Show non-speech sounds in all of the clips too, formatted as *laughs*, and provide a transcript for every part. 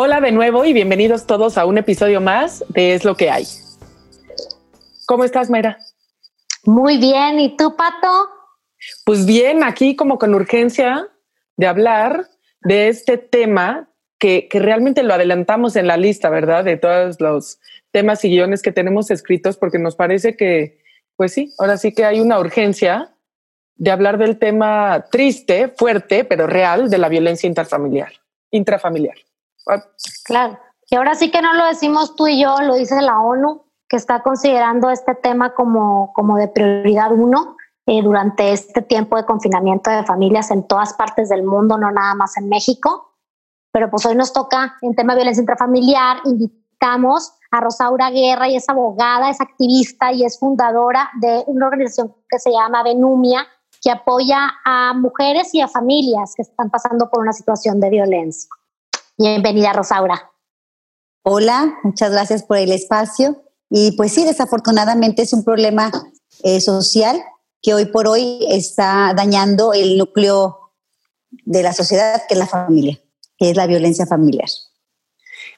Hola de nuevo y bienvenidos todos a un episodio más de Es lo que hay. ¿Cómo estás, Mayra? Muy bien, ¿y tú, Pato? Pues bien, aquí como con urgencia de hablar de este tema que, que, realmente lo adelantamos en la lista, ¿verdad? De todos los temas y guiones que tenemos escritos, porque nos parece que, pues sí, ahora sí que hay una urgencia de hablar del tema triste, fuerte, pero real de la violencia intrafamiliar. intrafamiliar. Claro, y ahora sí que no lo decimos tú y yo, lo dice la ONU, que está considerando este tema como, como de prioridad uno eh, durante este tiempo de confinamiento de familias en todas partes del mundo, no nada más en México. Pero pues hoy nos toca en tema de violencia intrafamiliar, invitamos a Rosaura Guerra y es abogada, es activista y es fundadora de una organización que se llama Venumia, que apoya a mujeres y a familias que están pasando por una situación de violencia. Bienvenida, Rosaura. Hola, muchas gracias por el espacio. Y pues sí, desafortunadamente es un problema eh, social que hoy por hoy está dañando el núcleo de la sociedad, que es la familia, que es la violencia familiar.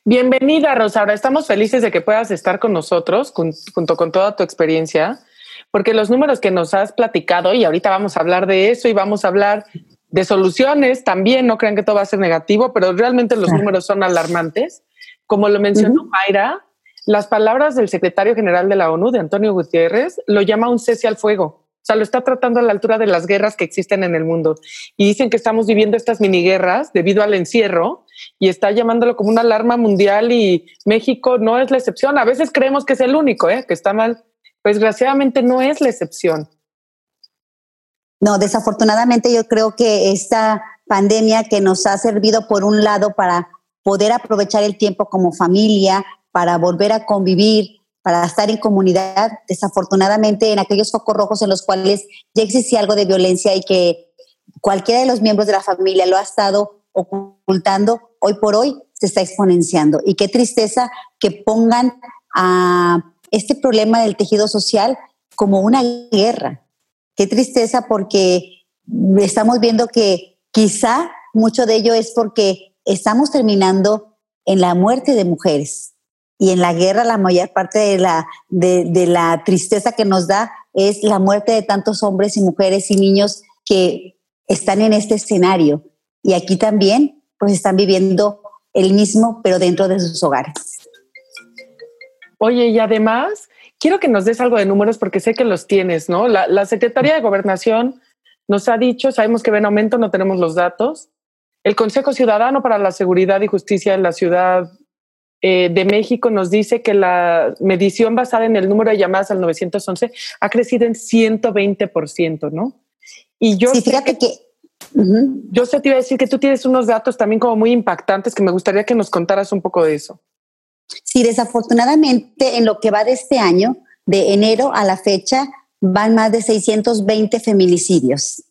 Bienvenida, Rosaura. Estamos felices de que puedas estar con nosotros junto con toda tu experiencia, porque los números que nos has platicado, y ahorita vamos a hablar de eso y vamos a hablar de soluciones también, no crean que todo va a ser negativo, pero realmente los números son alarmantes. Como lo mencionó Mayra, las palabras del secretario general de la ONU, de Antonio Gutiérrez, lo llama un cese al fuego. O sea, lo está tratando a la altura de las guerras que existen en el mundo. Y dicen que estamos viviendo estas mini guerras debido al encierro y está llamándolo como una alarma mundial y México no es la excepción. A veces creemos que es el único, ¿eh? que está mal. Pues desgraciadamente no es la excepción. No, desafortunadamente yo creo que esta pandemia que nos ha servido por un lado para poder aprovechar el tiempo como familia, para volver a convivir, para estar en comunidad, desafortunadamente en aquellos focos rojos en los cuales ya existía algo de violencia y que cualquiera de los miembros de la familia lo ha estado ocultando, hoy por hoy se está exponenciando. Y qué tristeza que pongan a este problema del tejido social como una guerra, Qué tristeza porque estamos viendo que quizá mucho de ello es porque estamos terminando en la muerte de mujeres y en la guerra la mayor parte de la, de, la tristeza que nos da es la muerte de tantos hombres y mujeres y niños que están en este escenario y aquí también pues están viviendo el mismo pero dentro de sus hogares. Oye, y además quiero que nos des algo de números porque sé que los tienes, ¿no? La, Secretaría de Gobernación nos ha dicho, sabemos que ven aumento, no tenemos los datos. El Consejo Ciudadano para la Seguridad y Justicia en la Ciudad eh, de México nos dice que la medición basada en el número de llamadas al 911 ha crecido en 120%, ¿no? Y yo sí, fíjate que, yo sé te iba a decir que tú tienes unos datos también como muy impactantes que me gustaría que nos contaras un poco de eso. Sí, desafortunadamente en lo que va de este año, de enero a la fecha, van más de 620 feminicidios.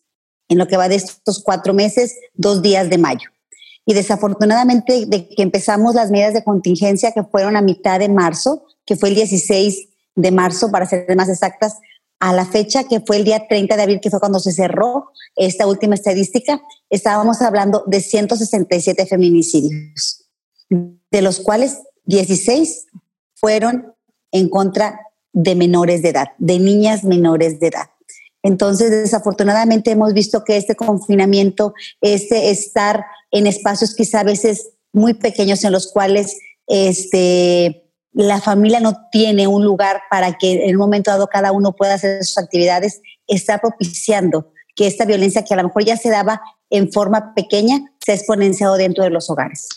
En lo que va de estos cuatro meses, dos días de mayo. Y desafortunadamente, de que empezamos las medidas de contingencia que fueron a mitad de marzo, que fue el 16 de marzo, para ser más exactas, a la fecha que fue el día 30 de abril, que fue cuando se cerró esta última estadística, estábamos hablando de 167 feminicidios, de los cuales 16 fueron en contra de menores de edad, de niñas menores de edad. Entonces, desafortunadamente hemos visto que este confinamiento, este estar en espacios quizá a veces muy pequeños en los cuales este, la familia no tiene un lugar para que en un momento dado cada uno pueda hacer sus actividades, está propiciando que esta violencia que a lo mejor ya se daba en forma pequeña se exponenciado dentro de los hogares.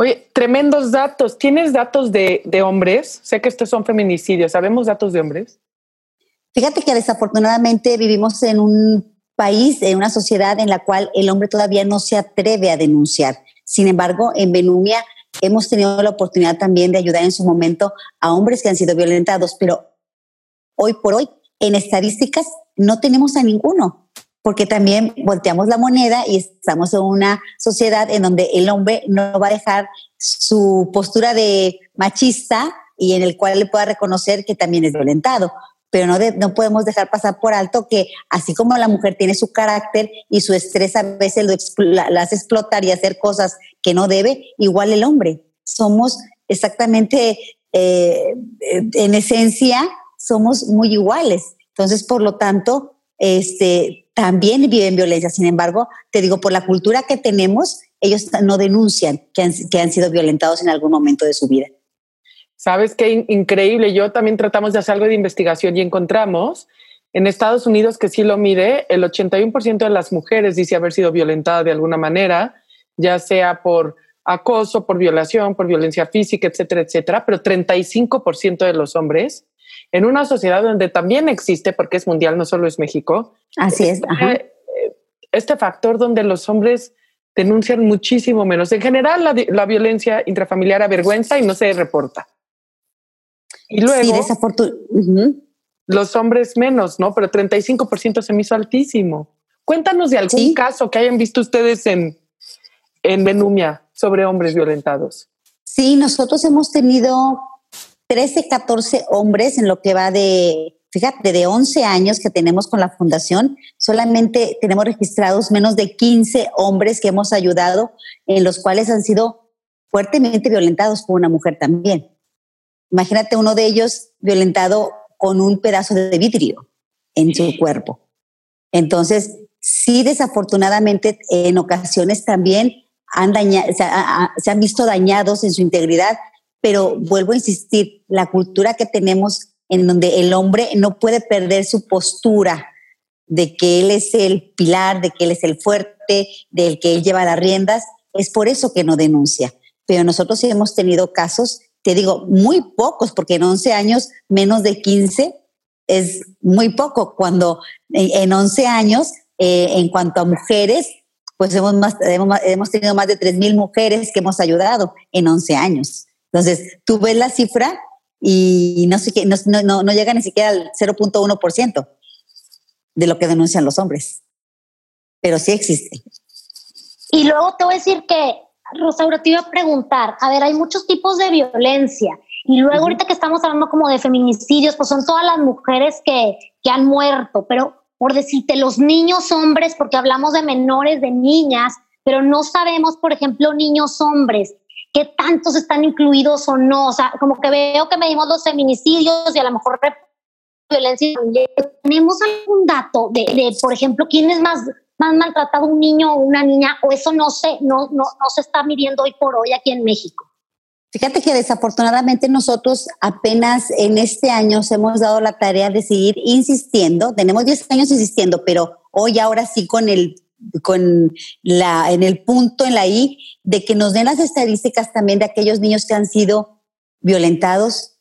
Oye, tremendos datos. ¿Tienes datos de, hombres? Sé que estos son feminicidios. ¿Sabemos datos de hombres? Fíjate que desafortunadamente vivimos en un país, en una sociedad en la cual el hombre todavía no se atreve a denunciar. Sin embargo, en Benumia hemos tenido la oportunidad también de ayudar en su momento a hombres que han sido violentados, pero hoy por hoy, en estadísticas, no tenemos a ninguno porque también volteamos la moneda y estamos en una sociedad en donde el hombre no va a dejar su postura de machista y en el cual le pueda reconocer que también es violentado. pero no, no podemos dejar pasar por alto que así como la mujer tiene su carácter y su estrés a veces lo la, hace explotar y hacer cosas que no debe, igual el hombre. Somos exactamente, eh, en esencia, somos muy iguales. Entonces, por lo tanto, este, también viven violencia. Sin embargo, te digo, por la cultura que tenemos, ellos no denuncian que han, que han sido violentados en algún momento de su vida. Sabes qué increíble. Yo también tratamos de hacer algo de investigación y encontramos en Estados Unidos que sí lo mide, el 81% de las mujeres dice haber sido violentada de alguna manera, ya sea por acoso, por violación, por violencia física, etcétera, etcétera, pero 35% de los hombres en una sociedad donde también existe, porque es mundial, no solo es México. Así es. Este, este factor donde los hombres denuncian muchísimo menos. En general, la, violencia intrafamiliar avergüenza y no se reporta. Y luego, los hombres menos, ¿no? Pero 35% se me hizo altísimo. Cuéntanos de algún caso que hayan visto ustedes en, en Benumia sobre hombres violentados. Sí, nosotros hemos tenido 13, 14 hombres en lo que va de, fíjate, de 11 años que tenemos con la fundación, solamente tenemos registrados menos de 15 hombres que hemos ayudado, en los cuales han sido fuertemente violentados por una mujer también. Imagínate uno de ellos violentado con un pedazo de vidrio en su cuerpo. Entonces, sí, desafortunadamente, en ocasiones también han se han visto dañados en su integridad pero vuelvo a insistir, la cultura que tenemos en donde el hombre no puede perder su postura de que él es el pilar, de que él es el fuerte, del que él lleva las riendas, es por eso que no denuncia. Pero nosotros sí hemos tenido casos, te digo, muy pocos, porque en 11 años menos de 15 es muy poco, cuando en 11 años, eh, en cuanto a mujeres, pues hemos, hemos, hemos tenido más de 3.000 mujeres que hemos ayudado en 11 años. Entonces, tú ves la cifra y no, sé qué, no, no, no llega ni siquiera al 0.1% de lo que denuncian los hombres. Pero sí existe. Y luego te voy a decir que, Rosaura, te iba a preguntar, a ver, hay muchos tipos de violencia. Y luego ahorita que estamos hablando como de feminicidios, pues son todas las mujeres que, que han muerto, pero por decirte, los niños hombres, porque hablamos de menores, de niñas, pero no sabemos, por ejemplo, niños hombres qué tantos están incluidos o no. O sea, como que veo que medimos los feminicidios y a lo mejor violencia. ¿Tenemos algún dato de, por ejemplo, quién es más, más maltratado, un niño o una niña? O eso no se, no, no, no se está midiendo hoy por hoy aquí en México. Fíjate que desafortunadamente nosotros apenas en este año hemos dado la tarea de seguir insistiendo. Tenemos 10 años insistiendo, pero hoy ahora sí con el con la, en el punto, en la I, de que nos den las estadísticas también de aquellos niños que han sido violentados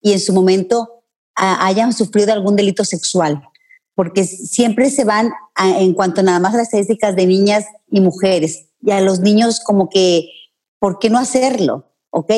y en su momento hayan sufrido algún delito sexual, porque siempre se van en cuanto nada más a las estadísticas de niñas y mujeres, y a los niños como que, ¿por qué no hacerlo? ¿Ok?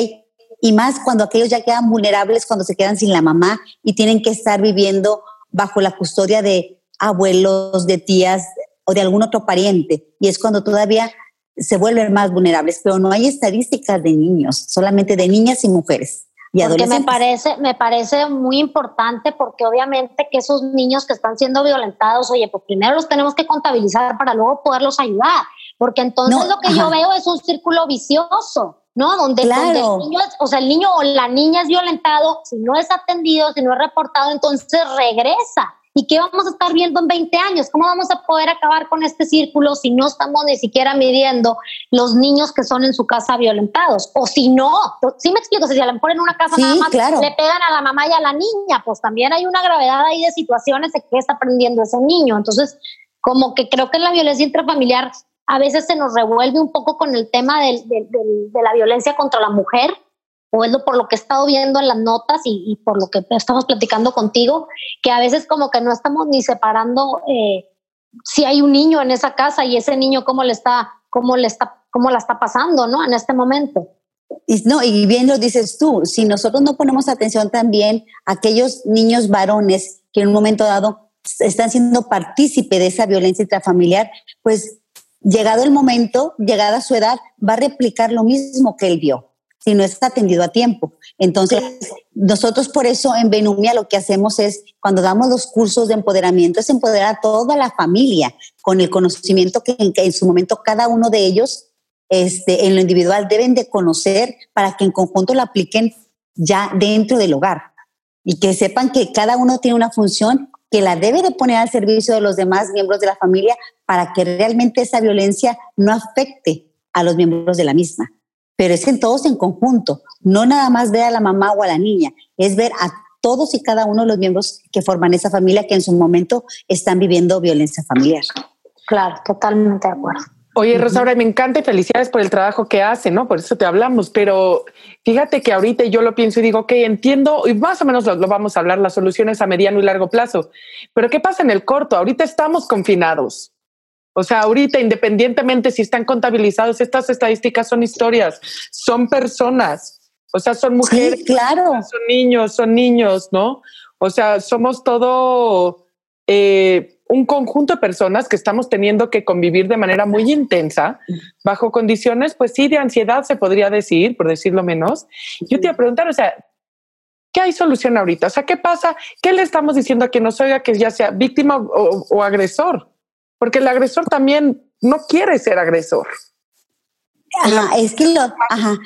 Y más cuando aquellos ya quedan vulnerables, cuando se quedan sin la mamá y tienen que estar viviendo bajo la custodia de abuelos, de tías, o de algún otro pariente. Y es cuando todavía se vuelven más vulnerables, pero no hay estadísticas de niños, solamente de niñas y mujeres. Y porque me parece, me parece muy importante porque obviamente que esos niños que están siendo violentados, oye, pues primero los tenemos que contabilizar para luego poderlos ayudar, porque entonces lo que yo veo es un círculo vicioso, ¿no? Donde, donde el niño, o sea, el niño o la niña es violentado, si no es atendido, si no es reportado, entonces regresa ¿Y qué vamos a estar viendo en 20 años? ¿Cómo vamos a poder acabar con este círculo si no estamos ni siquiera midiendo los niños que son en su casa violentados? O si no, sí me explico, si a lo mejor en una casa nada más le pegan a la mamá y a la niña, pues también hay una gravedad ahí de situaciones de qué está aprendiendo ese niño. Entonces, como que creo que la violencia intrafamiliar a veces se nos revuelve un poco con el tema de la violencia contra la mujer, o es lo por lo que he estado viendo en las notas y, por lo que estamos platicando contigo, que a veces como que no estamos ni separando eh, si hay un niño en esa casa y ese niño cómo le está, cómo le está, cómo la está pasando, ¿no? En este momento. Y, no, y bien lo dices tú, si nosotros no ponemos atención también a aquellos niños varones que en un momento dado están siendo partícipe de esa violencia intrafamiliar, pues llegado el momento, llegada su edad, va a replicar lo mismo que él vio si no es atendido a tiempo. Entonces, nosotros por eso en Benumia lo que hacemos es, cuando damos los cursos de empoderamiento, es empoderar a toda la familia con el conocimiento que en, su momento cada uno de ellos este, en lo individual deben de conocer para que en conjunto lo apliquen ya dentro del hogar y que sepan que cada uno tiene una función que la debe de poner al servicio de los demás miembros de la familia para que realmente esa violencia no afecte a los miembros de la misma pero es en todos en conjunto, no nada más ver a la mamá o a la niña, es ver a todos y cada uno de los miembros que forman esa familia que en su momento están viviendo violencia familiar. Claro, totalmente de acuerdo. Oye, Rosaura, me encanta y felicidades por el trabajo que hace, ¿no? Por eso te hablamos, pero fíjate que ahorita yo lo pienso y digo, ok, entiendo, y más o menos lo, lo, vamos a hablar, las soluciones a mediano y largo plazo, pero ¿qué pasa en el corto? Ahorita estamos confinados. O sea, ahorita, independientemente si están contabilizados, estas estadísticas son historias, son personas, o sea, son mujeres, claro. son niños, son niños, ¿no? O sea, somos todo eh, un conjunto de personas que estamos teniendo que convivir de manera muy intensa, bajo condiciones, pues sí, de ansiedad se podría decir, por decirlo menos. Yo te iba a preguntar, o sea, ¿qué hay solución ahorita? O sea, ¿qué pasa? ¿Qué le estamos diciendo a quien nos oiga que ya sea víctima o agresor? Porque el agresor también no quiere ser agresor. Ajá, es que lo, ajá,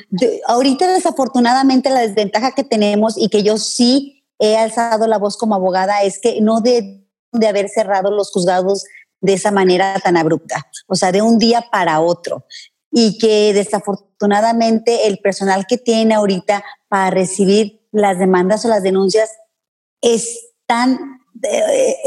ahorita desafortunadamente la desventaja que tenemos y que yo sí he alzado la voz como abogada es que no de, de haber cerrado los juzgados de esa manera tan abrupta, o sea, de un día para otro. Y que desafortunadamente el personal que tiene ahorita para recibir las demandas o las denuncias es tan eh,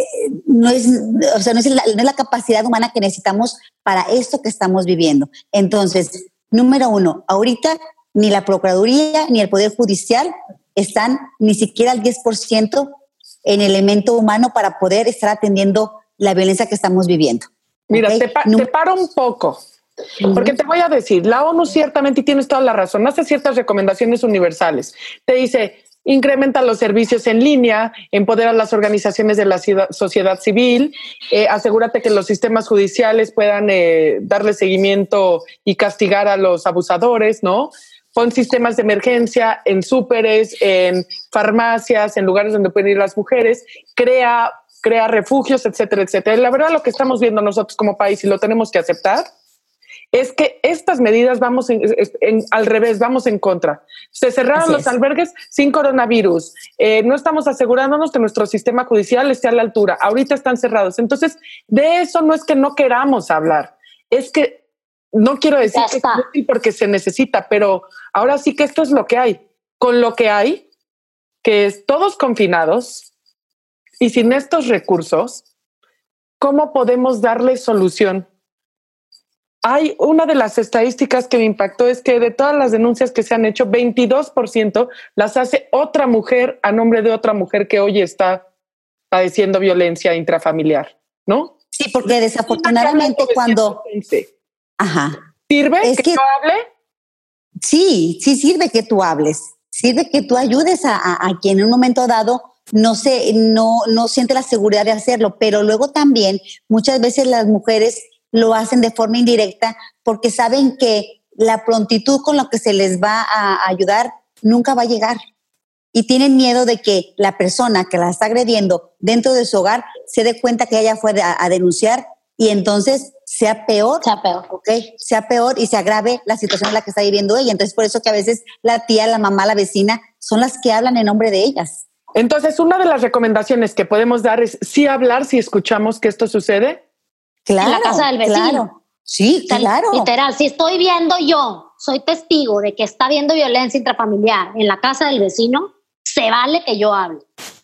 no, es, o sea, no, es la, no es la capacidad humana que necesitamos para esto que estamos viviendo. Entonces, número uno, ahorita ni la Procuraduría ni el Poder Judicial están ni siquiera al 10% en elemento humano para poder estar atendiendo la violencia que estamos viviendo. Mira, te, te, paro un poco, porque te voy a decir, la ONU ciertamente, y tienes toda la razón, hace ciertas recomendaciones universales. Te dice, incrementa los servicios en línea, empodera las organizaciones de la sociedad civil, eh, asegúrate que los sistemas judiciales puedan eh, darle seguimiento y castigar a los abusadores, ¿no? Pon sistemas de emergencia en súperes, en farmacias, en lugares donde pueden ir las mujeres, crea, crea refugios, etcétera, etcétera. La verdad, lo que estamos viendo nosotros como país y lo tenemos que aceptar es que estas medidas vamos en, al revés, vamos en contra. Se cerraron los albergues sin coronavirus. Eh, no estamos asegurándonos que nuestro sistema judicial esté a la altura. Ahorita están cerrados. Entonces, de eso no es que no queramos hablar, es que no quiero decir que es porque se necesita, pero ahora sí que esto es lo que hay. Con lo que hay, que es todos confinados y sin estos recursos, ¿cómo podemos darle solución? Hay una de las estadísticas que me impactó es que de todas las denuncias que se han hecho, 22% las hace otra mujer a nombre de otra mujer que hoy está padeciendo violencia intrafamiliar, ¿no? Sí, porque desafortunadamente cuando... Ajá. ¿Sirve es que, hable? Sí, sí sirve que tú hables. Sirve que tú ayudes a, a, quien en un momento dado no, se, no, no siente la seguridad de hacerlo, pero luego también muchas veces las mujeres lo hacen de forma indirecta porque saben que la prontitud con lo que se les va a ayudar nunca va a llegar. Y tienen miedo de que la persona que la está agrediendo dentro de su hogar se dé cuenta que ella fue a, denunciar y entonces sea peor, sea peor, ¿ok? Sea peor y se agrave la situación en la que está viviendo ella. Entonces, por eso que a veces la tía, la mamá, la vecina son las que hablan en nombre de ellas. Entonces, una de las recomendaciones que podemos dar es sí hablar si escuchamos que esto sucede, Claro, en la casa del vecino. Claro. Sí, claro. Literal, si estoy viendo yo, soy testigo de que está habiendo violencia intrafamiliar en la casa del vecino, se vale que yo hable.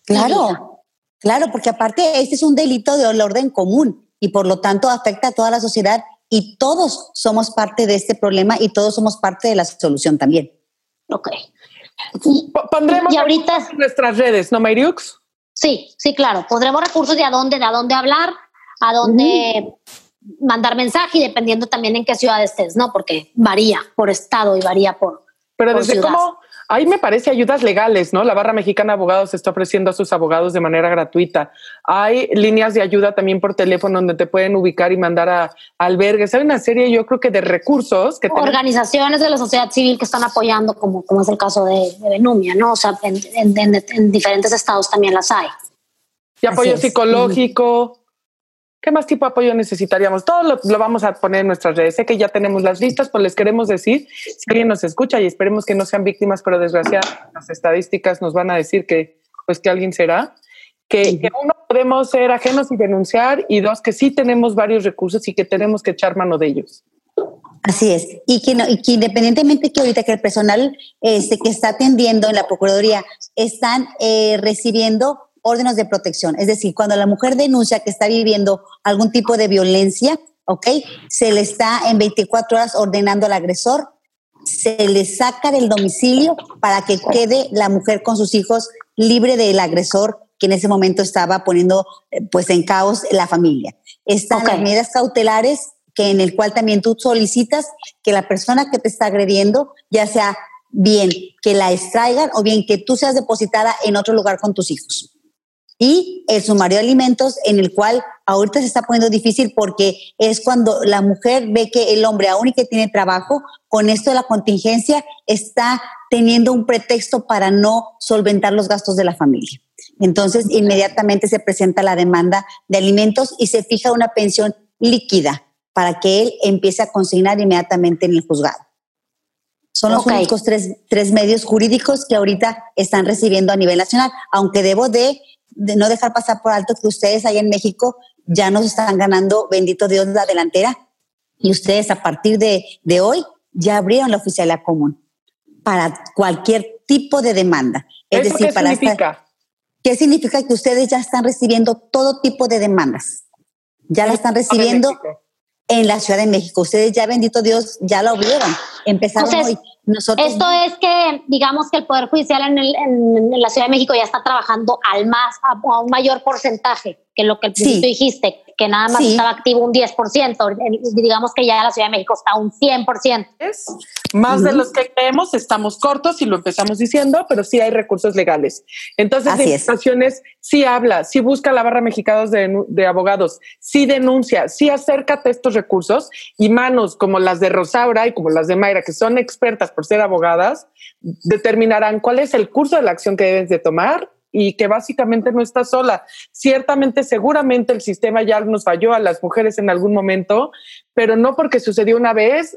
Claro, claro, porque aparte este es un delito de orden común y por lo tanto afecta a toda la sociedad y todos somos parte de este problema y todos somos parte de la solución también. Ok. Pondremos y ahorita nuestras redes, ¿no, Mayriux? Sí, sí, claro. Pondremos recursos de a dónde, de a dónde hablar a dónde mandar mensaje y dependiendo también en qué ciudad estés, ¿no? Porque varía por estado y varía por. Pero desde cómo Ahí me parece ayudas legales, ¿no? La Barra Mexicana de Abogados está ofreciendo a sus abogados de manera gratuita. Hay líneas de ayuda también por teléfono donde te pueden ubicar y mandar a, albergues. Hay una serie, yo creo que de recursos que organizaciones de la sociedad civil que están apoyando, como, como es el caso de, Benumia, ¿no? O sea, en, diferentes estados también las hay. Y apoyo psicológico. ¿Qué más tipo de apoyo necesitaríamos? Todo lo, vamos a poner en nuestras redes. Sé que ya tenemos las listas, pues les queremos decir, si alguien nos escucha y esperemos que no sean víctimas, pero desgraciadamente las estadísticas nos van a decir que, pues que alguien será, que, uno podemos ser ajenos y denunciar y dos, que sí tenemos varios recursos y que tenemos que echar mano de ellos. Así es. Y que, y que independientemente que ahorita que el personal este, que está atendiendo en la Procuraduría están eh, recibiendo órdenes de protección. Es decir, cuando la mujer denuncia que está viviendo algún tipo de violencia, ¿ok? Se le está en 24 horas ordenando al agresor, se le saca del domicilio para que quede la mujer con sus hijos libre del agresor que en ese momento estaba poniendo eh, pues en caos la familia. Están las medidas cautelares que en el cual también tú solicitas que la persona que te está agrediendo, ya sea bien que la extraigan o bien que tú seas depositada en otro lugar con tus hijos y el sumario de alimentos en el cual ahorita se está poniendo difícil porque es cuando la mujer ve que el hombre aún y que tiene trabajo, con esto de la contingencia está teniendo un pretexto para no solventar los gastos de la familia. Entonces, inmediatamente se presenta la demanda de alimentos y se fija una pensión líquida para que él empiece a consignar inmediatamente en el juzgado. Son los únicos tres, tres medios jurídicos que ahorita están recibiendo a nivel nacional, aunque debo de de no dejar pasar por alto que ustedes ahí en México ya nos están ganando, bendito Dios, la delantera. Y ustedes a partir de, de hoy ya abrieron la oficialidad común para cualquier tipo de demanda. Es decir, qué para significa? ¿Qué significa que ustedes ya están recibiendo todo tipo de demandas? Ya la están recibiendo en la Ciudad de México. Ustedes ya, bendito Dios, ya la abrieron. Empezaron hoy. Nosotros Esto es que, digamos que el Poder Judicial en, en, la Ciudad de México ya está trabajando al más, a, un mayor porcentaje que lo que el principio dijiste, que nada más estaba activo un 10%. Digamos que ya la Ciudad de México está un 100%. Es más de los que creemos, estamos cortos y lo empezamos diciendo, pero sí hay recursos legales. Entonces, Así en situaciones sí habla, sí busca la barra mexicana de, de, abogados, sí denuncia, sí acércate a estos recursos y manos como las de Rosaura y como las de Mayra, que son expertas por ser abogadas, determinarán cuál es el curso de la acción que debes de tomar y que básicamente no está sola. Ciertamente, seguramente el sistema ya nos falló a las mujeres en algún momento, pero no porque sucedió una vez,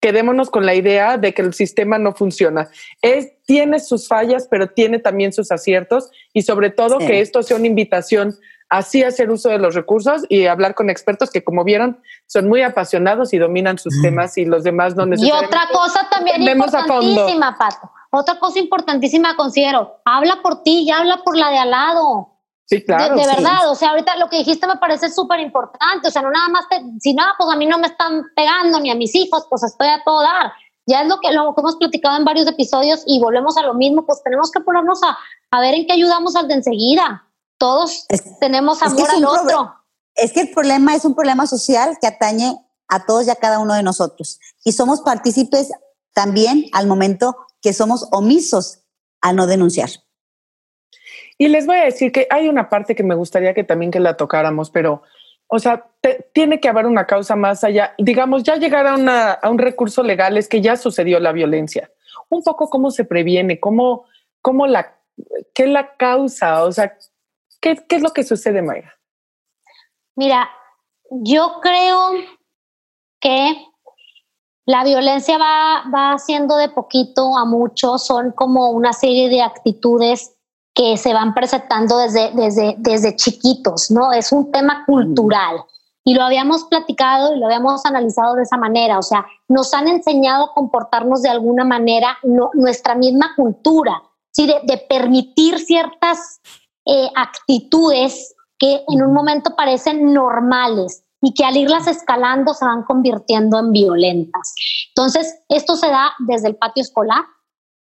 quedémonos con la idea de que el sistema no funciona. Es, tiene sus fallas, pero tiene también sus aciertos y sobre todo que esto sea una invitación así hacer uso de los recursos y hablar con expertos que, como vieron, son muy apasionados y dominan sus temas y los demás no necesariamente. Y otra cosa también importantísima, Pato, otra cosa importantísima considero, habla por ti y habla por la de al lado. Sí, claro. De, verdad, o sea, ahorita lo que dijiste me parece súper importante, o sea, no nada más, te, si nada, pues a mí no me están pegando ni a mis hijos, pues estoy a todo dar. Ya es lo que, lo que hemos platicado en varios episodios y volvemos a lo mismo, pues tenemos que ponernos a, a ver en qué ayudamos al de enseguida. Todos tenemos amor al otro. Es que el problema es un problema social que atañe a todos y a cada uno de nosotros. Y somos partícipes también al momento que somos omisos a no denunciar. Y les voy a decir que hay una parte que me gustaría que también que la tocáramos, pero, o sea, tiene que haber una causa más allá. Digamos, ya llegar a, a, un recurso legal es que ya sucedió la violencia. Un poco cómo se previene, cómo, cómo la, qué es la causa, o sea, qué, qué es lo que sucede, Mayra. Mira, yo creo que la violencia va, va haciendo de poquito a mucho, son como una serie de actitudes que se van presentando desde, desde, desde chiquitos, ¿no? Es un tema cultural. Y lo habíamos platicado y lo habíamos analizado de esa manera, o sea, nos han enseñado a comportarnos de alguna manera nuestra misma cultura, ¿sí? de, permitir ciertas eh, actitudes que en un momento parecen normales, y que al irlas escalando se van convirtiendo en violentas. Entonces, esto se da desde el patio escolar,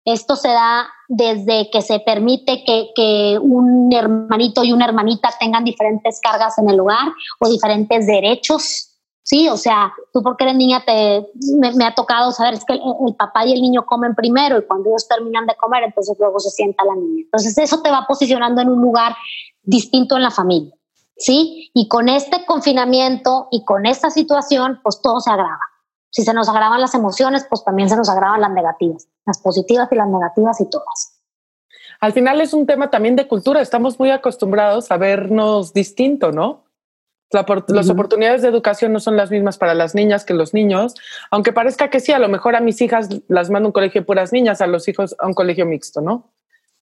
esto se da desde que se permite que, que, un hermanito y una hermanita tengan diferentes cargas en el hogar o diferentes derechos, Sí, o sea, tú porque eres niña te, me, ha tocado saber es que el, el, papá y el niño comen primero y cuando ellos terminan de comer, entonces luego se sienta la niña. Entonces eso te va posicionando en un lugar distinto en la familia, ¿sí? Y con este confinamiento y con esta situación, pues todo se agrava. Si se nos agravan las emociones, pues también se nos agravan las negativas, las positivas y las negativas y todas. Al final es un tema también de cultura. Estamos muy acostumbrados a vernos distinto, ¿no? Las oportunidades de educación no son las mismas para las niñas que los niños, aunque parezca que sí, a lo mejor a mis hijas las mando a un colegio de puras niñas, a los hijos a un colegio mixto, ¿no?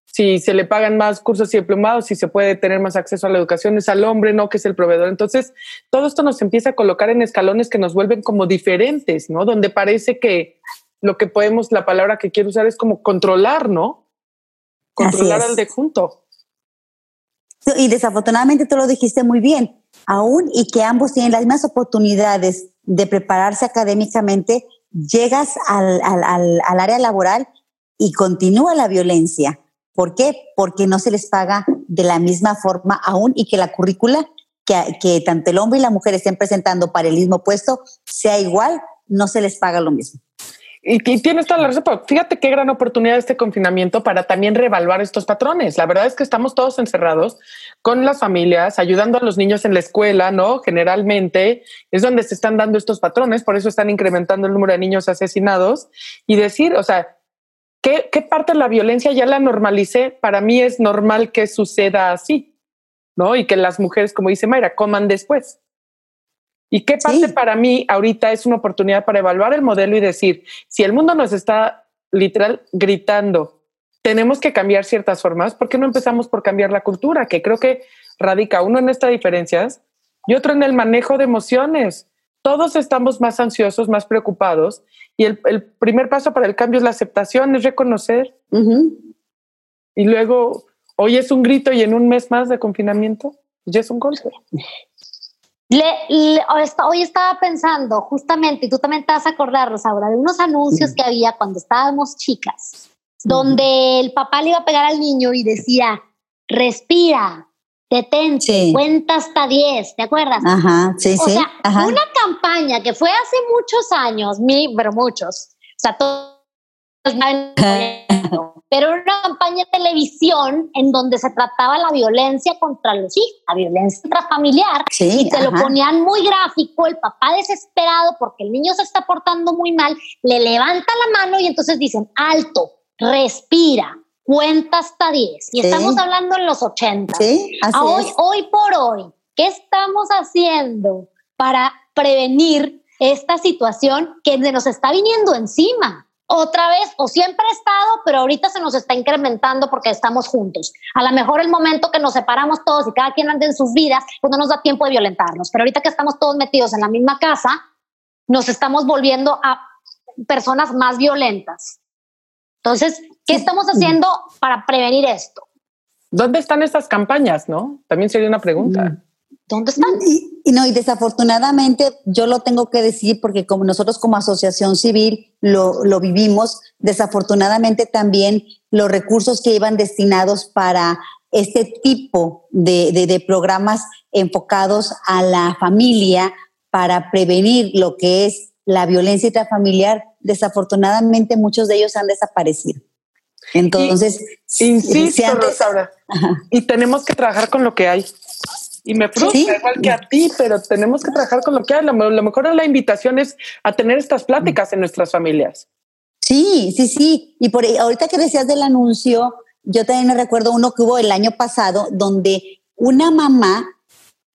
Si se le pagan más cursos y diplomados, si se puede tener más acceso a la educación, es al hombre, no que es el proveedor. Entonces, todo esto nos empieza a colocar en escalones que nos vuelven como diferentes, ¿no? Donde parece que lo que podemos, la palabra que quiero usar es como controlar, ¿no? Controlar al de junto. Y desafortunadamente tú lo dijiste muy bien aún y que ambos tienen las mismas oportunidades de prepararse académicamente, llegas al, área laboral y continúa la violencia. ¿Por qué? Porque no se les paga de la misma forma aún y que la currícula que, que tanto el hombre y la mujer estén presentando para el mismo puesto sea igual, no se les paga lo mismo. Y, tienes toda la razón, fíjate qué gran oportunidad este confinamiento para también reevaluar estos patrones. La verdad es que estamos todos encerrados con las familias, ayudando a los niños en la escuela, ¿no? Generalmente es donde se están dando estos patrones, por eso están incrementando el número de niños asesinados y decir, o sea, ¿qué, qué parte de la violencia ya la normalicé? Para mí es normal que suceda así, ¿no? Y que las mujeres, como dice Mayra, coman después. ¿Y qué parte para mí ahorita es una oportunidad para evaluar el modelo y decir, si el mundo nos está literal gritando, tenemos que cambiar ciertas formas, ¿por qué no empezamos por cambiar la cultura? Que creo que radica uno en estas diferencias y otro en el manejo de emociones. Todos estamos más ansiosos, más preocupados y el, primer paso para el cambio es la aceptación, es reconocer. Y luego, hoy es un grito y en un mes más de confinamiento, ya es un golpe. Le, hoy estaba pensando justamente, y tú también te vas a acordar, Rosaura, de unos anuncios que había cuando estábamos chicas, donde el papá le iba a pegar al niño y decía, respira, detente, cuenta hasta 10, ¿te acuerdas? Ajá, sí, o sí. Sea, una campaña que fue hace muchos años, mi, pero muchos, o sea, todos *laughs* pero era una campaña de televisión en donde se trataba la violencia contra los hijos, la violencia intrafamiliar, y se lo ponían muy gráfico, el papá desesperado porque el niño se está portando muy mal, le levanta la mano y entonces dicen, alto, respira, cuenta hasta 10. Y estamos hablando en los 80. Sí, hoy, hoy por hoy, ¿qué estamos haciendo para prevenir esta situación que nos está viniendo encima? Otra vez o siempre ha estado, pero ahorita se nos está incrementando porque estamos juntos. A lo mejor el momento que nos separamos todos y cada quien anda en sus vidas, pues no nos da tiempo de violentarnos, pero ahorita que estamos todos metidos en la misma casa, nos estamos volviendo a personas más violentas. Entonces, ¿qué estamos haciendo para prevenir esto? ¿Dónde están estas campañas, no? También sería una pregunta. ¿Dónde están? Y, no, y desafortunadamente yo lo tengo que decir porque como nosotros como asociación civil lo, lo vivimos, desafortunadamente también los recursos que iban destinados para este tipo de, de, programas enfocados a la familia para prevenir lo que es la violencia intrafamiliar, desafortunadamente muchos de ellos han desaparecido. Entonces, insisto, y tenemos que trabajar con lo que hay. Y me frustra igual que a ti, pero tenemos que trabajar con lo que hay. Lo, mejor la invitación es a tener estas pláticas en nuestras familias. Sí, sí, sí. Y por ahorita que decías del anuncio, yo también me recuerdo uno que hubo el año pasado donde una mamá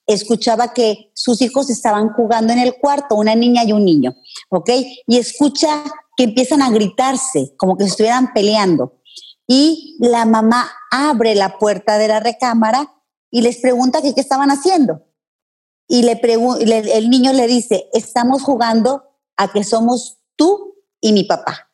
escuchaba que sus hijos estaban jugando en el cuarto, una niña y un niño, ¿ok? Y escucha que empiezan a gritarse, como que estuvieran peleando. Y la mamá abre la puerta de la recámara y les pregunta qué estaban haciendo. Y le el niño le dice, estamos jugando a que somos tú y mi papá.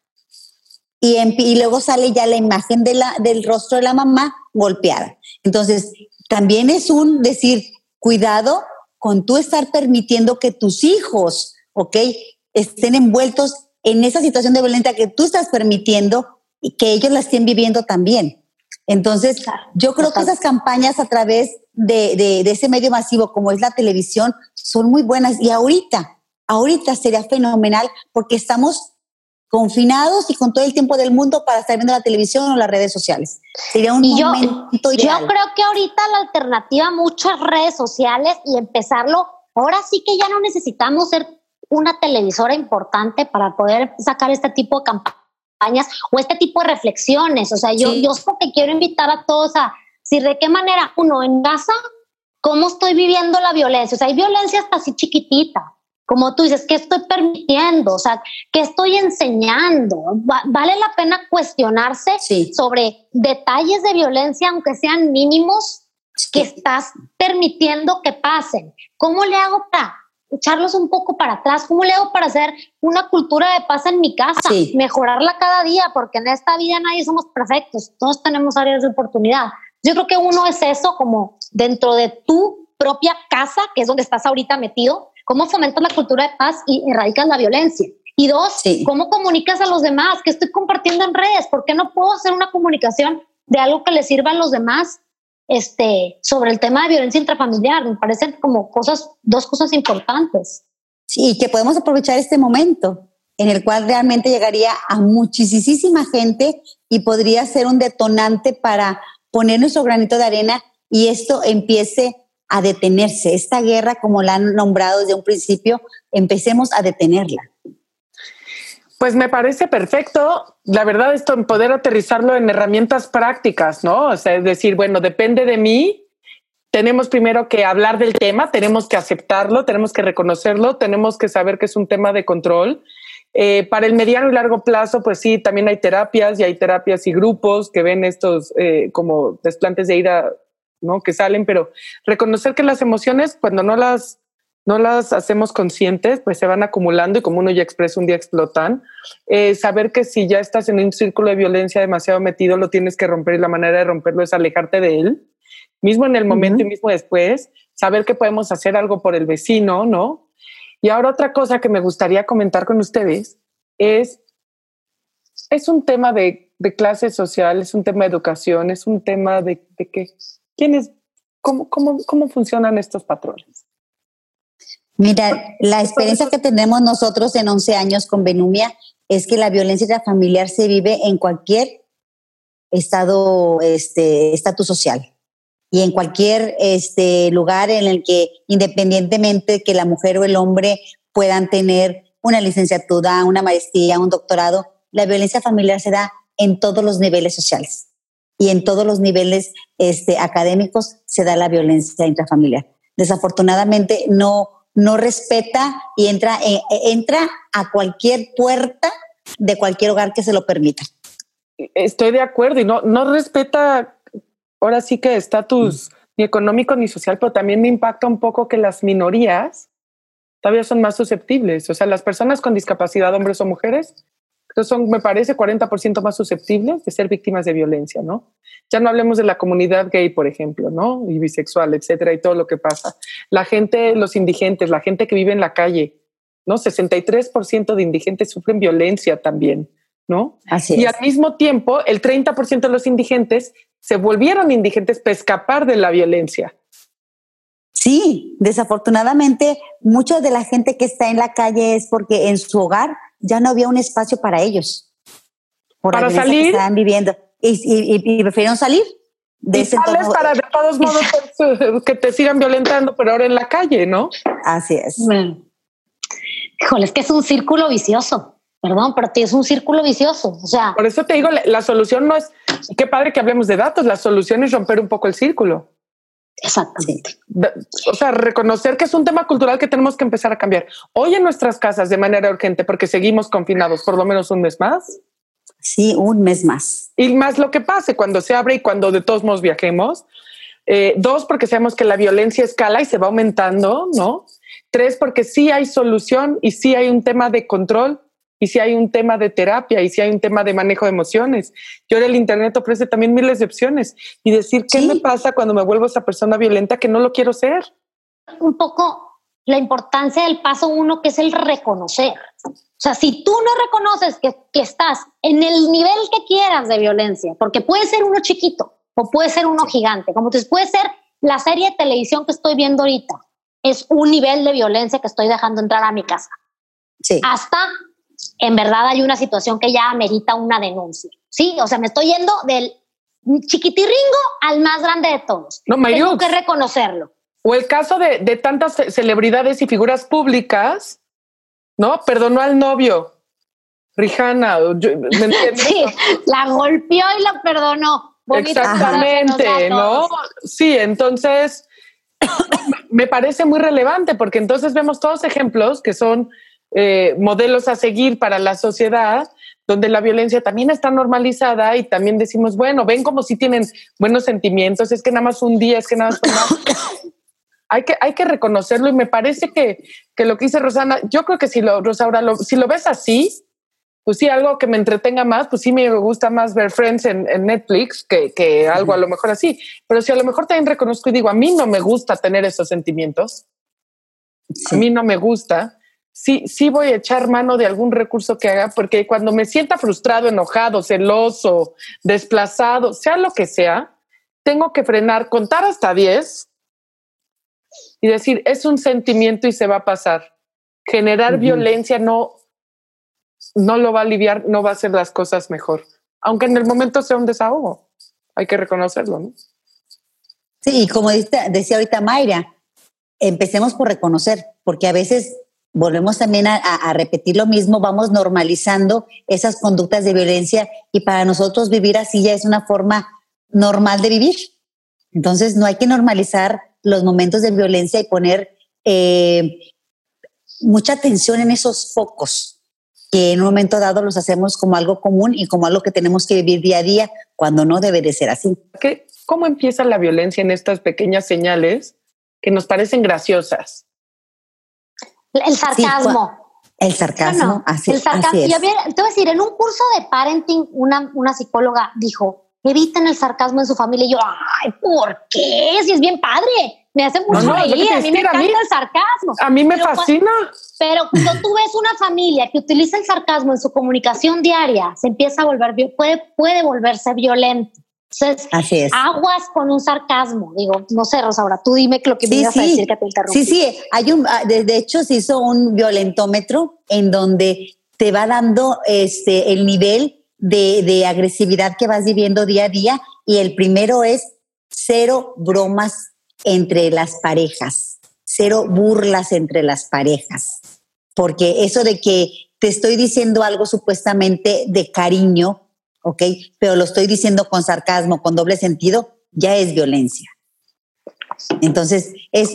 Y, luego sale ya la imagen del rostro de la mamá golpeada. Entonces, también es un decir, cuidado con tú estar permitiendo que tus hijos, ¿ok? Estén envueltos en esa situación de violencia que tú estás permitiendo y que ellos la estén viviendo también. Entonces, yo creo que esas campañas a través de, ese medio masivo como es la televisión son muy buenas. Y ahorita, ahorita sería fenomenal porque estamos confinados y con todo el tiempo del mundo para estar viendo la televisión o las redes sociales. Sería un yo, momento Yo creo que ahorita la alternativa muchas redes sociales y empezarlo, ahora sí que ya no necesitamos ser una televisora importante para poder sacar este tipo de campañas o este tipo de reflexiones. O sea, yo, yo que quiero invitar a todos a, si de qué manera, uno, en casa, cómo estoy viviendo la violencia. O sea, hay violencia hasta así chiquitita como tú dices, ¿qué estoy permitiendo? O sea, ¿qué estoy enseñando? vale la pena cuestionarse sobre detalles de violencia, aunque sean mínimos, que estás permitiendo que pasen. ¿Cómo le hago para echarlos un poco para atrás? ¿Cómo le hago para hacer una cultura de paz en mi casa? Mejorarla cada día, porque en esta vida nadie somos perfectos, todos tenemos áreas de oportunidad. Yo creo que uno es eso, como dentro de tu propia casa, que es donde estás ahorita metido, ¿Cómo fomentas la cultura de paz y erradicas la violencia? Y dos, ¿cómo comunicas a los demás? ¿Qué estoy compartiendo en redes? ¿Por qué no puedo hacer una comunicación de algo que le sirva a los demás este, sobre el tema de violencia intrafamiliar? Me parecen como cosas, dos cosas importantes. Sí, que podemos aprovechar este momento en el cual realmente llegaría a muchísima gente y podría ser un detonante para poner nuestro granito de arena y esto empiece a detenerse. Esta guerra, como la han nombrado desde un principio, empecemos a detenerla. Pues me parece perfecto. La verdad, esto en poder aterrizarlo en herramientas prácticas, ¿no? O sea, es decir, bueno, depende de mí. Tenemos primero que hablar del tema, tenemos que aceptarlo, tenemos que reconocerlo, tenemos que saber que es un tema de control. Eh, para el mediano y largo plazo, pues sí, también hay terapias y hay terapias y grupos que ven estos eh, como desplantes de ira ¿no? Que salen, pero reconocer que las emociones, cuando no las, no las hacemos conscientes, pues se van acumulando y como uno ya expresa, un día explotan. Eh, saber que si ya estás en un círculo de violencia demasiado metido, lo tienes que romper y la manera de romperlo es alejarte de él, mismo en el momento y mismo después, saber que podemos hacer algo por el vecino, ¿no? Y ahora otra cosa que me gustaría comentar con ustedes es, es un tema de, de clase social, es un tema de educación, es un tema de, de qué, ¿Quiénes, cómo, cómo, cómo funcionan estos patrones? Mira, la experiencia que tenemos nosotros en 11 años con Benumia es que la violencia familiar se vive en cualquier estado, este, estatus social y en cualquier este, lugar en el que independientemente que la mujer o el hombre puedan tener una licenciatura, una maestría, un doctorado, la violencia familiar se da en todos los niveles sociales y en todos los niveles este, académicos se da la violencia intrafamiliar. Desafortunadamente no, no respeta y entra, eh, entra a cualquier puerta de cualquier hogar que se lo permita. Estoy de acuerdo y no, no respeta ahora sí que estatus ni económico ni social, pero también me impacta un poco que las minorías todavía son más susceptibles. O sea, las personas con discapacidad, hombres o mujeres, son, me parece, 40% más susceptibles de ser víctimas de violencia, ¿no? Ya no hablemos de la comunidad gay, por ejemplo, ¿no? Y bisexual, etcétera, y todo lo que pasa. La gente, los indigentes, la gente que vive en la calle, ¿no? 63% de indigentes sufren violencia también, ¿no? Así y al mismo tiempo, el 30% de los indigentes se volvieron indigentes para escapar de la violencia. Sí, desafortunadamente, mucha de la gente que está en la calle es porque en su hogar ya no había un espacio para ellos. para salir. Que estaban viviendo. Y, prefirieron salir. De y sales para de todos *laughs* modos pues, que te sigan violentando, pero ahora en la calle, ¿no? Así es. Híjole, es que es un círculo vicioso. Perdón, pero es un círculo vicioso. O sea, por eso te digo, la solución no es, qué padre que hablemos de datos, la solución es romper un poco el círculo. Exactamente. O sea, reconocer que es un tema cultural que tenemos que empezar a cambiar. Hoy en nuestras casas de manera urgente, porque seguimos confinados por lo menos un mes más. Sí, un mes más. Y más lo que pase cuando se abre y cuando de todos modos viajemos. Eh, dos, porque sabemos que la violencia escala y se va aumentando, ¿no? Tres, porque sí hay solución y sí hay un tema de control y si hay un tema de terapia y si hay un tema de manejo de emociones. Y ahora el Internet ofrece también miles de opciones y decir, ¿qué me pasa cuando me vuelvo esa persona violenta que no lo quiero ser? Un poco la importancia del paso uno, que es el reconocer. O sea, si tú no reconoces que, que estás en el nivel que quieras de violencia, porque puede ser uno chiquito o puede ser uno gigante, como tú puede ser la serie de televisión que estoy viendo ahorita, es un nivel de violencia que estoy dejando entrar a mi casa. Sí. Hasta, en verdad, hay una situación que ya amerita una denuncia. Sí, o sea, me estoy yendo del chiquitirringo al más grande de todos. No, Tengo que reconocerlo. O el caso de, de tantas ce- celebridades y figuras públicas, ¿no? Perdonó al novio. Rihanna, yo- ¿me *laughs* entiendes? Sí, la golpeó y la perdonó. Bonita Exactamente, ¿no? Sí, entonces *coughs* me parece muy relevante porque entonces vemos todos ejemplos que son eh, modelos a seguir para la sociedad, donde la violencia también está normalizada y también decimos, bueno, ven como si tienen buenos sentimientos, es que nada más un día, es que nada más... *coughs* Hay que, hay que reconocerlo y me parece que, que lo que dice Rosana, yo creo que si lo, Rosaura, lo- si lo ves así, pues sí, algo que me entretenga más, pues sí me gusta más ver Friends en, en Netflix que, que algo a lo mejor así. Pero si a lo mejor también reconozco y digo, a mí no me gusta tener esos sentimientos, a mí no me gusta, sí, sí voy a echar mano de algún recurso que haga, porque cuando me sienta frustrado, enojado, celoso, desplazado, sea lo que sea, tengo que frenar, contar hasta 10 y decir, es un sentimiento y se va a pasar. Generar violencia no, no lo va a aliviar, no va a hacer las cosas mejor. Aunque en el momento sea un desahogo. Hay que reconocerlo, ¿no? Sí, y como decía ahorita Mayra, empecemos por reconocer, porque a veces volvemos también a- a repetir lo mismo, vamos normalizando esas conductas de violencia y para nosotros vivir así ya es una forma normal de vivir. Entonces no hay que normalizar los momentos de violencia y poner eh, mucha atención en esos focos que en un momento dado los hacemos como algo común y como algo que tenemos que vivir día a día cuando no debe de ser así. ¿Qué- ¿Cómo empieza la violencia en estas pequeñas señales que nos parecen graciosas? El sarcasmo. El sarcasmo, No, no, así, el sarcasmo. así es. Y a ver, te voy a decir, en un curso de parenting, una, una psicóloga dijo, eviten el sarcasmo en su familia. Y yo, ay, ¿por qué? Si es bien padre. Me hace mucho no, que reír. A mí me a encanta mí- el sarcasmo. A mí me Pero fascina. Pero cuando tú ves una familia que utiliza el sarcasmo en su comunicación diaria, se empieza a volver, puede, puede volverse violento. Entonces, Así es. aguas con un sarcasmo. Digo, no sé, Rosaura, tú dime lo que me Sí, ibas a sí. decir que te interrumpí. Sí, sí, hay un, ah, de, de hecho se hizo un violentómetro en donde te va dando este, el nivel de, de agresividad que vas viviendo día a día y el primero es cero bromas entre las parejas, cero burlas entre las parejas, porque eso de que te estoy diciendo algo supuestamente de cariño, ¿ok? Pero lo estoy diciendo con sarcasmo, con doble sentido, ya es violencia. Entonces, es,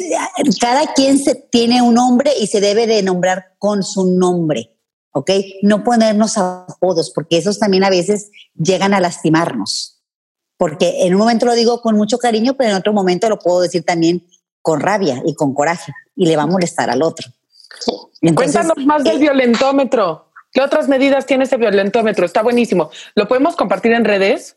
cada quien se, tiene un nombre y se debe de nombrar con su nombre, ¿ok? No ponernos apodos, porque esos también a veces llegan a lastimarnos. Porque en un momento lo digo con mucho cariño, pero en otro momento lo puedo decir también con rabia y con coraje y le va a molestar al otro. Entonces, Cuéntanos más del eh, violentómetro. ¿Qué otras medidas tiene ese violentómetro? Está buenísimo. ¿Lo podemos compartir en redes?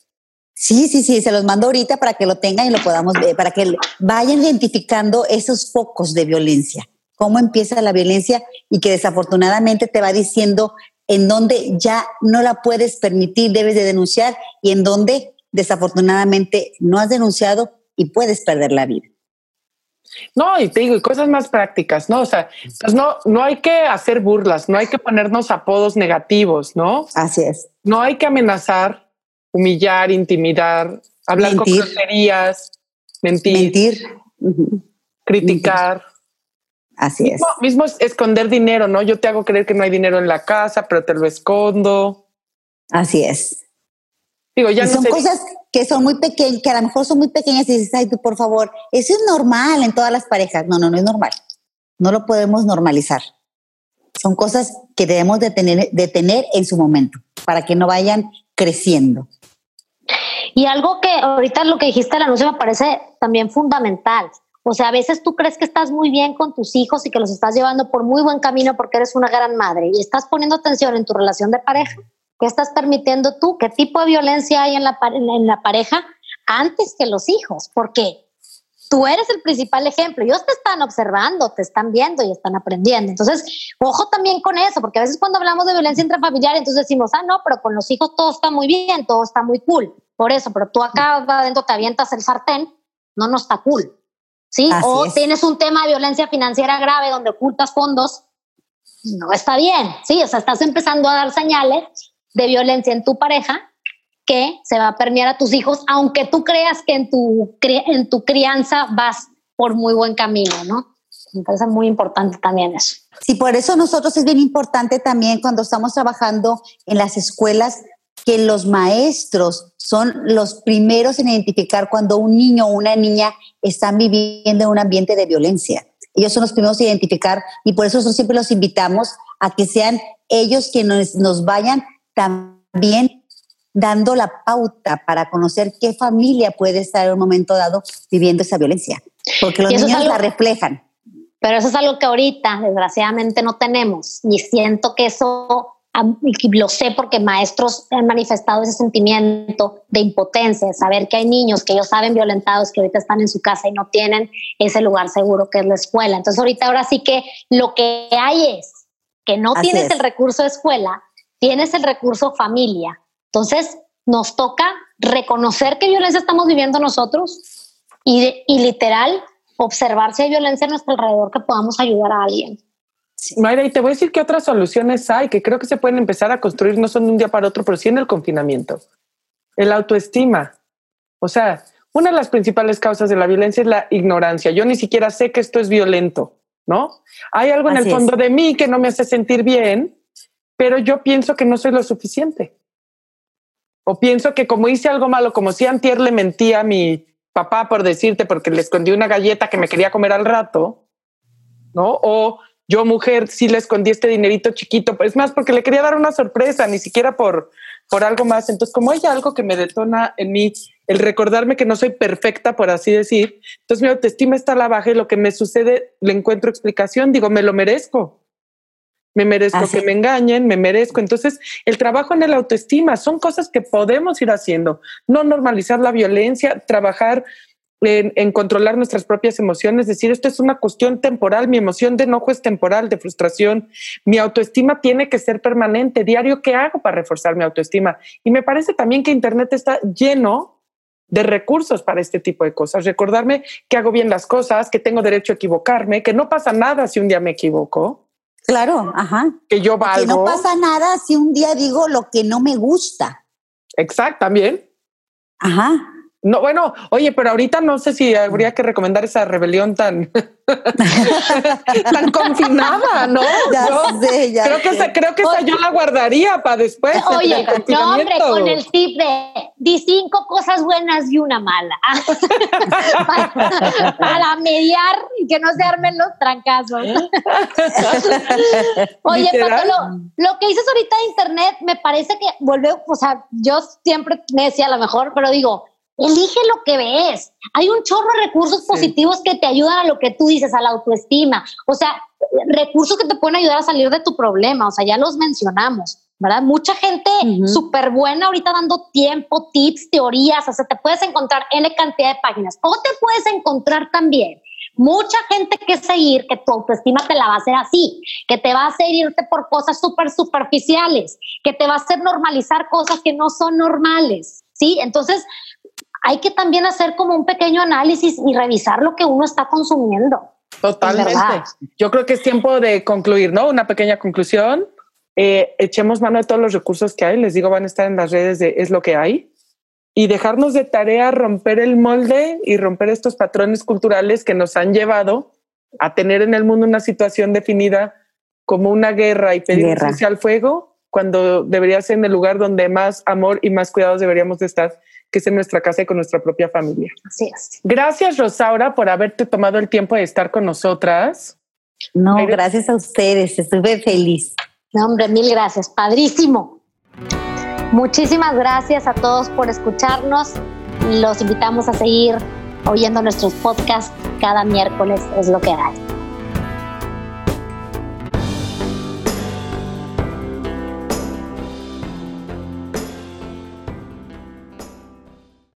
Sí, sí, sí, se los mando ahorita para que lo tengan y lo podamos ver, para que vayan identificando esos focos de violencia, cómo empieza la violencia y que desafortunadamente te va diciendo en dónde ya no la puedes permitir, debes de denunciar y en dónde desafortunadamente no has denunciado y puedes perder la vida. No, y te digo, y cosas más prácticas, ¿no? O sea, pues no, no hay que hacer burlas, no hay que ponernos apodos negativos, ¿no? Así es. No hay que amenazar, humillar, intimidar, hablar Mentir. con groserías, mentir, Mentir. Criticar. Así es. Mismo, mismo es esconder dinero, ¿no? Yo te hago creer que no hay dinero en la casa, pero te lo escondo. Así es. Digo, ya y no son sé. cosas que son muy pequeñas, que a lo mejor son muy pequeñas y dices, ay, tú, por favor, eso es normal en todas las parejas. No, no, no es normal. No lo podemos normalizar. Son cosas que debemos de tener, de tener en su momento para que no vayan creciendo. Y algo que ahorita lo que dijiste el anuncio me parece también fundamental. O sea, a veces tú crees que estás muy bien con tus hijos y que los estás llevando por muy buen camino porque eres una gran madre y estás poniendo atención en tu relación de pareja. ¿Qué estás permitiendo tú? ¿Qué tipo de violencia hay en la, en la pareja antes que los hijos? Porque tú eres el principal ejemplo. Ellos te están observando, te están viendo y están aprendiendo. Entonces, ojo también con eso, porque a veces cuando hablamos de violencia intrafamiliar, entonces decimos, ah, no, pero con los hijos todo está muy bien, todo está muy cool. Por eso, pero tú acá adentro te avientas el sartén, no, no está cool. ¿Sí? o tienes un tema de violencia financiera grave donde ocultas fondos, no está bien, ¿sí? O sea, estás empezando a dar señales de violencia en tu pareja que se va a permear a tus hijos, aunque tú creas que en tu, en tu crianza vas por muy buen camino, ¿no? Entonces es muy importante también eso. Sí, por eso nosotros es bien importante también cuando estamos trabajando en las escuelas que los maestros son los primeros en identificar cuando un niño o una niña están viviendo en un ambiente de violencia. Ellos son los primeros en identificar y por eso nosotros siempre los invitamos a que sean ellos quienes nos vayan también dando la pauta para conocer qué familia puede estar en un momento dado viviendo esa violencia, porque los niños la reflejan. Pero eso es algo que ahorita, desgraciadamente, no tenemos. Y siento que eso, lo sé porque maestros han manifestado ese sentimiento de impotencia, saber que hay niños que ellos saben violentados, que ahorita están en su casa y no tienen ese lugar seguro que es la escuela. Entonces, ahorita, ahora sí que lo que hay es que no tienes el recurso de escuela, tienes el recurso familia. Entonces, nos toca reconocer qué violencia estamos viviendo nosotros y, y literal observar si hay violencia a nuestro alrededor que podamos ayudar a alguien. Mayra, y te voy a decir qué otras soluciones hay que creo que se pueden empezar a construir no son de un día para otro, pero sí en el confinamiento. El autoestima. O sea, una de las principales causas de la violencia es la ignorancia. Yo ni siquiera sé que esto es violento, ¿no? Hay algo en el fondo de mí que no me hace sentir bien, pero yo pienso que no soy lo suficiente. O pienso que como hice algo malo, como si antier le mentía a mi papá por decirte porque le escondí una galleta que me quería comer al rato, ¿no? O yo mujer sí le escondí este dinerito chiquito, pues más porque le quería dar una sorpresa, ni siquiera por, por algo más. Entonces, como hay algo que me detona en mí, el recordarme que no soy perfecta, por así decir, entonces mi autoestima está a la baja y lo que me sucede le encuentro explicación, digo, me lo merezco me merezco que me engañen, me merezco. Entonces, el trabajo en el autoestima son cosas que podemos ir haciendo, no normalizar la violencia, trabajar en, controlar nuestras propias emociones, decir, esto es una cuestión temporal, mi emoción de enojo es temporal, de frustración, mi autoestima tiene que ser permanente, diario, ¿qué hago para reforzar mi autoestima? Y me parece también que Internet está lleno de recursos para este tipo de cosas, recordarme que hago bien las cosas, que tengo derecho a equivocarme, que no pasa nada si un día me equivoco, Claro, ajá. Que yo valgo. Que no pasa nada si un día digo lo que no me gusta. Exacto, también. Ajá. No, bueno, oye, pero ahorita no sé si habría que recomendar esa rebelión tan, *laughs* tan confinada, ¿no? Ya sé, ya creo, que esa, creo que esa yo la guardaría para después. Oye, no, hombre, con el tip de di cinco cosas buenas y una mala. *laughs* para, mediar y que no se armen los trancazos. *laughs* Oye, pero lo, lo, que dices ahorita de internet me parece que vuelve, o sea, yo siempre me decía a lo mejor, pero digo, Elige lo que ves. Hay un chorro de recursos positivos que te ayudan a lo que tú dices, a la autoestima. O sea, recursos que te pueden ayudar a salir de tu problema. O sea, ya los mencionamos, ¿verdad? Mucha gente súper buena ahorita dando tiempo, tips, teorías. O sea, te puedes encontrar N cantidad de páginas. O te puedes encontrar también mucha gente que seguir que tu autoestima te la va a hacer así, que te va a hacer irte por cosas súper superficiales, que te va a hacer normalizar cosas que no son normales. ¿Sí? Entonces, hay que también hacer como un pequeño análisis y revisar lo que uno está consumiendo. Totalmente. Yo creo que es tiempo de concluir, ¿no? Una pequeña conclusión. Eh, echemos mano de todos los recursos que hay. Les digo, van a estar en las redes de Es lo que hay. Y dejarnos de tarea romper el molde y romper estos patrones culturales que nos han llevado a tener en el mundo una situación definida como una guerra y pedir al fuego, cuando debería ser en el lugar donde más amor y más cuidados deberíamos de estar que es en nuestra casa y con nuestra propia familia. Así es. Gracias, Rosaura, por haberte tomado el tiempo de estar con nosotras. No, gracias a ustedes, estuve feliz. No, hombre, mil gracias, padrísimo. Muchísimas gracias a todos por escucharnos. Los invitamos a seguir oyendo nuestros podcasts cada miércoles, es lo que hay.